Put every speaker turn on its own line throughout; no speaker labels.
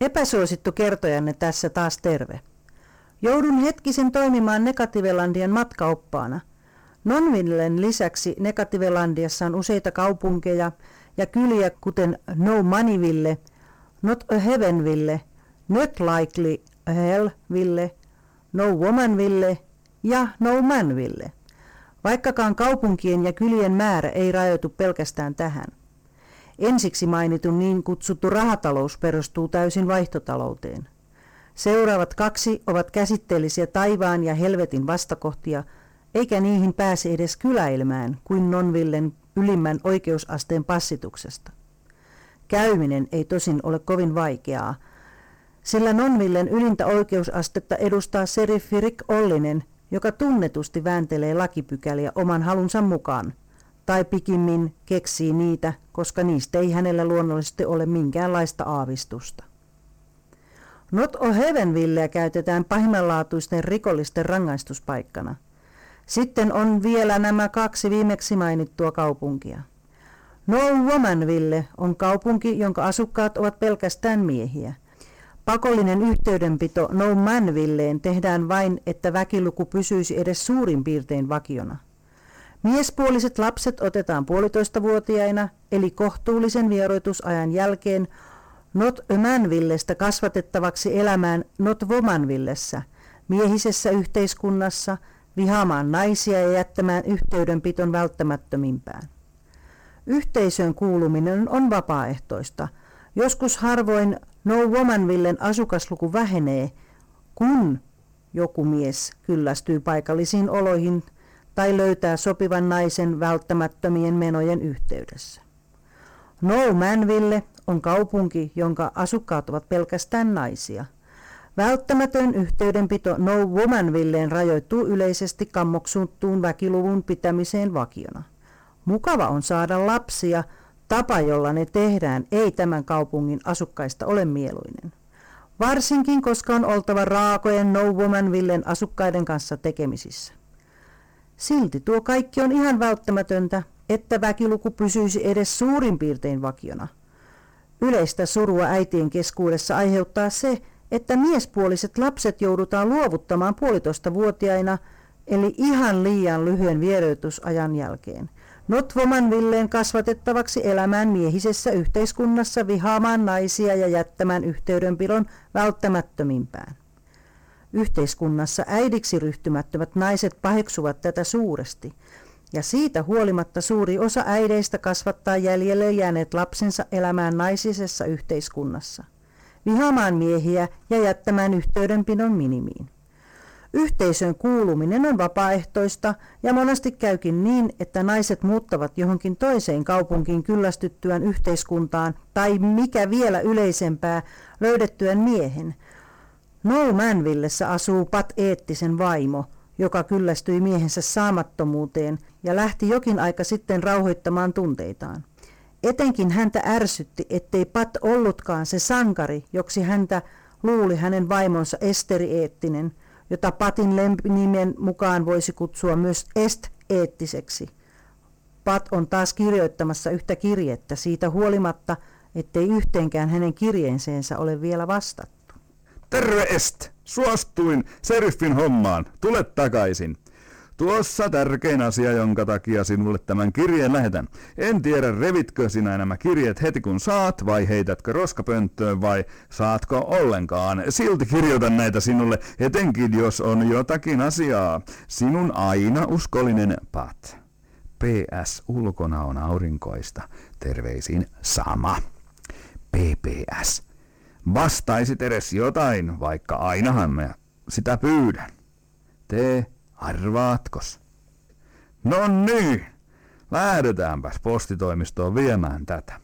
Epäsuosittu kertojanne tässä taas terve. Joudun hetkisen toimimaan Negativelandian matkaoppaana. Nonvillen lisäksi Negativelandiassa on useita kaupunkeja ja kyliä kuten No Moneyville, Not a Heavenville, Not Likely a Hellville, No Womanville ja No Manville. Vaikkakaan kaupunkien ja kylien määrä ei rajoitu pelkästään tähän. Ensiksi mainitun niin kutsuttu rahatalous perustuu täysin vaihtotalouteen. Seuraavat kaksi ovat käsitteellisiä taivaan ja helvetin vastakohtia, eikä niihin pääse edes kyläilmään kuin Nonvillen ylimmän oikeusasteen passituksesta. Käyminen ei tosin ole kovin vaikeaa, sillä Nonvillen ylintä oikeusastetta edustaa seriffi Rick Ollinen, joka tunnetusti vääntelee lakipykäliä oman halunsa mukaan, tai pikimmin keksii niitä, koska niistä ei hänellä luonnollisesti ole minkäänlaista aavistusta. Not o Heavenvilleä käytetään pahimmanlaatuisten rikollisten rangaistuspaikkana. Sitten on vielä nämä kaksi viimeksi mainittua kaupunkia. No Womanville on kaupunki, jonka asukkaat ovat pelkästään miehiä. Pakollinen yhteydenpito No Manvilleen tehdään vain, että väkiluku pysyisi edes suurin piirtein vakiona. Miespuoliset lapset otetaan puolitoistavuotiaina, eli kohtuullisen vieroitusajan jälkeen Not Manvillestä kasvatettavaksi elämään Not Womanvillessä, miehisessä yhteiskunnassa, vihaamaan naisia ja jättämään yhteydenpiton välttämättömimpään. Yhteisön kuuluminen on vapaaehtoista. Joskus harvoin No Womanvillen asukasluku vähenee, kun joku mies kyllästyy paikallisiin oloihin tai löytää sopivan naisen välttämättömien menojen yhteydessä. No Manville on kaupunki, jonka asukkaat ovat pelkästään naisia. Välttämätön yhteydenpito No Womanvilleen rajoittuu yleisesti kammoksuttuun väkiluvun pitämiseen vakiona. Mukava on saada lapsia, tapa jolla ne tehdään ei tämän kaupungin asukkaista ole mieluinen. Varsinkin koska on oltava raakojen No Womanvillen asukkaiden kanssa tekemisissä. Silti tuo kaikki on ihan välttämätöntä, että väkiluku pysyisi edes suurin piirtein vakiona. Yleistä surua äitien keskuudessa aiheuttaa se, että miespuoliset lapset joudutaan luovuttamaan puolitoista vuotiaina, eli ihan liian lyhyen viereytysajan jälkeen. Notvomanvilleen kasvatettavaksi elämään miehisessä yhteiskunnassa vihaamaan naisia ja jättämään yhteydenpidon välttämättömimpään. Yhteiskunnassa äidiksi ryhtymättömät naiset paheksuvat tätä suuresti, ja siitä huolimatta suuri osa äideistä kasvattaa jäljelle jääneet lapsensa elämään naisisessa yhteiskunnassa, vihaamaan miehiä ja jättämään yhteydenpidon minimiin. Yhteisön kuuluminen on vapaaehtoista ja monesti käykin niin, että naiset muuttavat johonkin toiseen kaupunkiin kyllästyttyään yhteiskuntaan tai mikä vielä yleisempää löydettyään miehen. No Manvillessä asuu Pat Eettisen vaimo, joka kyllästyi miehensä saamattomuuteen ja lähti jokin aika sitten rauhoittamaan tunteitaan. Etenkin häntä ärsytti, ettei Pat ollutkaan se sankari, joksi häntä luuli hänen vaimonsa Esteri Eettinen – jota Patin lempinimen mukaan voisi kutsua myös est-eettiseksi. Pat on taas kirjoittamassa yhtä kirjettä siitä huolimatta, ettei yhteenkään hänen kirjeenseensä ole vielä vastattu.
Terve Est! Suostuin Serifin hommaan. Tule takaisin. Tuossa tärkein asia, jonka takia sinulle tämän kirjeen lähetän. En tiedä, revitkö sinä nämä kirjeet heti kun saat, vai heitätkö roskapönttöön, vai saatko ollenkaan. Silti kirjoitan näitä sinulle, etenkin jos on jotakin asiaa. Sinun aina uskollinen Pat. PS ulkona on aurinkoista. Terveisin sama. PPS. Vastaisit edes jotain, vaikka ainahan mä sitä pyydän. Tee Arvaatkos? No niin, lähdetäänpäs postitoimistoon viemään tätä.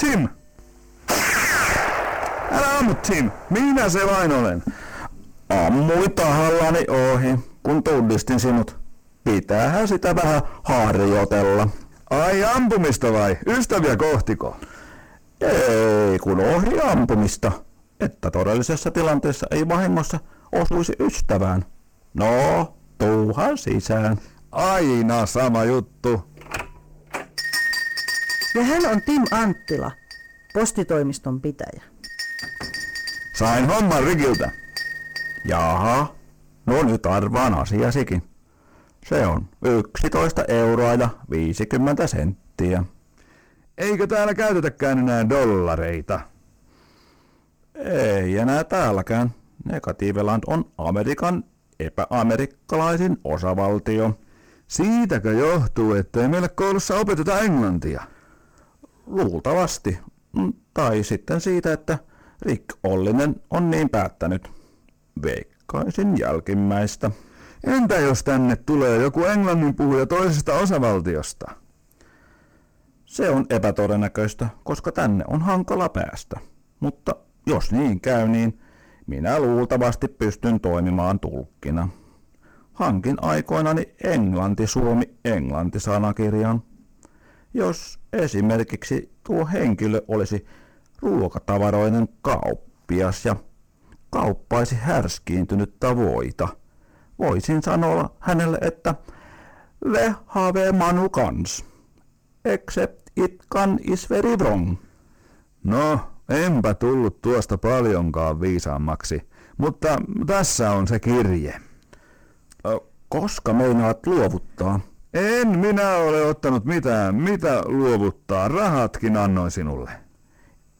Tim! Älä ammu, Tim! Minä se vain olen.
Ammui tahallani ohi, kun tunnistin sinut. Pitäähän sitä vähän harjoitella.
Ai ampumista vai? Ystäviä kohtiko?
Ei, kun ohi ampumista. Että todellisessa tilanteessa ei vahingossa osuisi ystävään. No, tuuhan sisään.
Aina sama juttu.
Ja hän on Tim Anttila, postitoimiston pitäjä.
Sain homman Rikiltä.
Jaha, no nyt arvaan asiasikin. Se on 11 euroa ja 50 senttiä.
Eikö täällä käytetäkään enää dollareita?
Ei enää täälläkään. Negatiiveland on Amerikan epäamerikkalaisin osavaltio.
Siitäkö johtuu, ettei meillä koulussa opeteta englantia?
Luultavasti. Mm, Tai sitten siitä, että Rick Ollinen on niin päättänyt. Veikkaisin jälkimmäistä.
Entä jos tänne tulee joku englannin puhuja toisesta osavaltiosta?
Se on epätodennäköistä, koska tänne on hankala päästä. Mutta jos niin käy, niin minä luultavasti pystyn toimimaan tulkkina. Hankin aikoinani englanti-suomi-englanti-sanakirjan. Jos esimerkiksi tuo henkilö olisi ruokatavaroinen kauppias ja kauppaisi härskiintynyttä voita, voisin sanoa hänelle, että we have manu kans, except it can is very wrong.
No, enpä tullut tuosta paljonkaan viisaammaksi, mutta tässä on se kirje.
Koska meinaat luovuttaa?
En minä ole ottanut mitään, mitä luovuttaa, rahatkin annoin sinulle.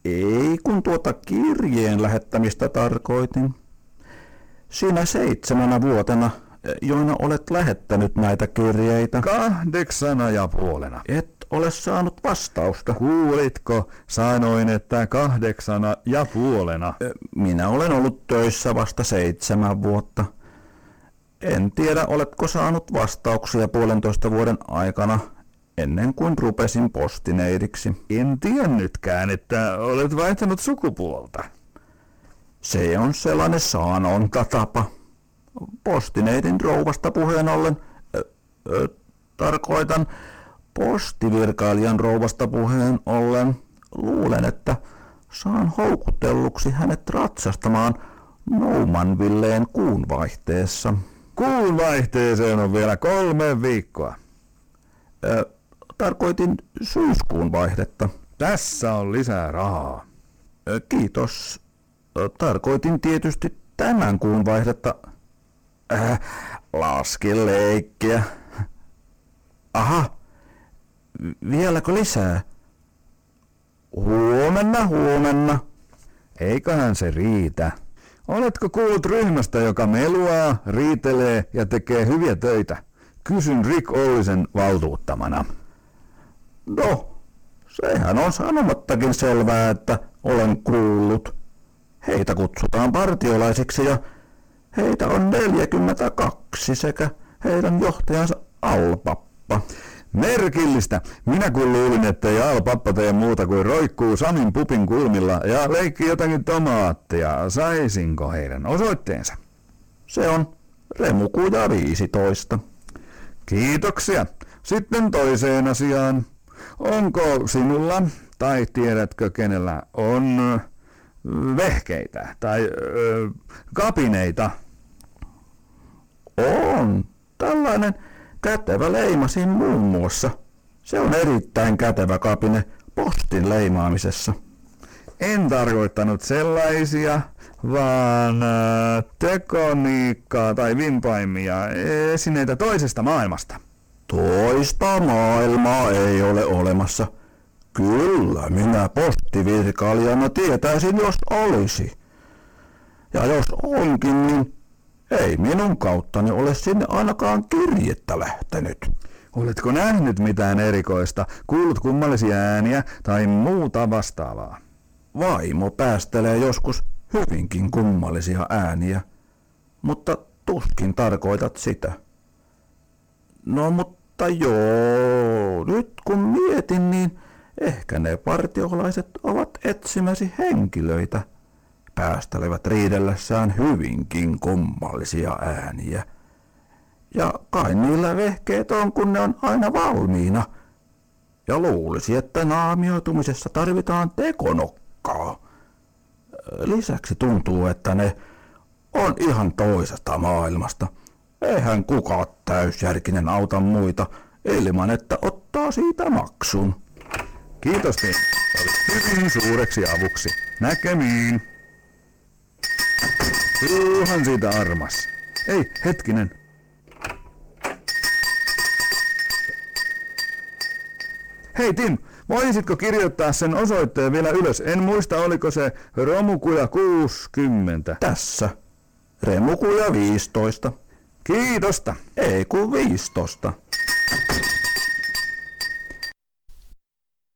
Ei, kun tuota kirjeen lähettämistä tarkoitin. Siinä seitsemänä vuotena, joina olet lähettänyt näitä kirjeitä,
Kahdeksana ja puolena.
et ole saanut vastausta.
Kuulitko? Sanoin, että kahdeksana ja puolena.
Minä olen ollut töissä vasta seitsemän vuotta. En tiedä, oletko saanut vastauksia puolentoista vuoden aikana, ennen kuin rupesin postineidiksi.
En tiennytkään, että olet vaihtanut sukupuolta.
Se on sellainen sanontatapa. Postineidin rouvasta puheen ollen, ö, ö, tarkoitan postivirkailijan rouvasta puheen ollen, luulen, että saan houkutelluksi hänet ratsastamaan Noumanvilleen kuun vaihteessa.
Kuun vaihteeseen on vielä kolme viikkoa.
Ö, tarkoitin syyskuun vaihdetta.
Tässä on lisää rahaa.
Ö, Kiitos. Ö, Tarkoitin tietysti tämän kuun vaihdetta. Äh, laskin leikkiä. Aha. Vieläkö lisää? Huomenna, huomenna.
Eiköhän se riitä. Oletko kuullut ryhmästä, joka meluaa, riitelee ja tekee hyviä töitä? Kysyn Rick Ollisen valtuuttamana.
No, sehän on sanomattakin selvää, että olen kuullut. Heitä kutsutaan partiolaisiksi ja heitä on 42 sekä heidän johtajansa Alpappa.
Merkillistä. Minä kun luulin, että ei Al-Pappa tee muuta kuin roikkuu Samin pupin kulmilla ja leikkii jotakin tomaattia. Saisinko heidän osoitteensa?
Se on Remukuja 15.
Kiitoksia. Sitten toiseen asiaan. Onko sinulla, tai tiedätkö kenellä, on vehkeitä tai ö, kapineita?
On. Tällainen kätevä leimasin muun muassa. Se on erittäin kätevä kapine postin leimaamisessa.
En tarkoittanut sellaisia, vaan ö, tekoniikkaa tai vimpaimia, esineitä toisesta maailmasta.
Toista maailmaa ei ole olemassa. Kyllä, minä postivirkailijana tietäisin, jos olisi. Ja jos onkin, niin ei minun kauttani ole sinne ainakaan kirjettä lähtenyt.
Oletko nähnyt mitään erikoista, kuullut kummallisia ääniä tai muuta vastaavaa?
Vaimo päästelee joskus hyvinkin kummallisia ääniä, mutta tuskin tarkoitat sitä. No mutta joo, nyt kun mietin, niin ehkä ne partiolaiset ovat etsimäsi henkilöitä. Päästelevät riidellessään hyvinkin kummallisia ääniä. Ja kai niillä vehkeet on, kun ne on aina valmiina. Ja luulisi, että naamioitumisessa tarvitaan tekonokkaa. Lisäksi tuntuu, että ne on ihan toisesta maailmasta. Eihän kukaan täysjärkinen auta muita ilman, että ottaa siitä maksun.
Kiitos. Olit hyvin suureksi avuksi. Näkemiin. Tuuhan siitä armas. Ei, hetkinen. Hei Tim, voisitko kirjoittaa sen osoitteen vielä ylös? En muista, oliko se Romukuja 60.
Tässä. Remukuja 15.
Kiitosta.
Ei kun 15.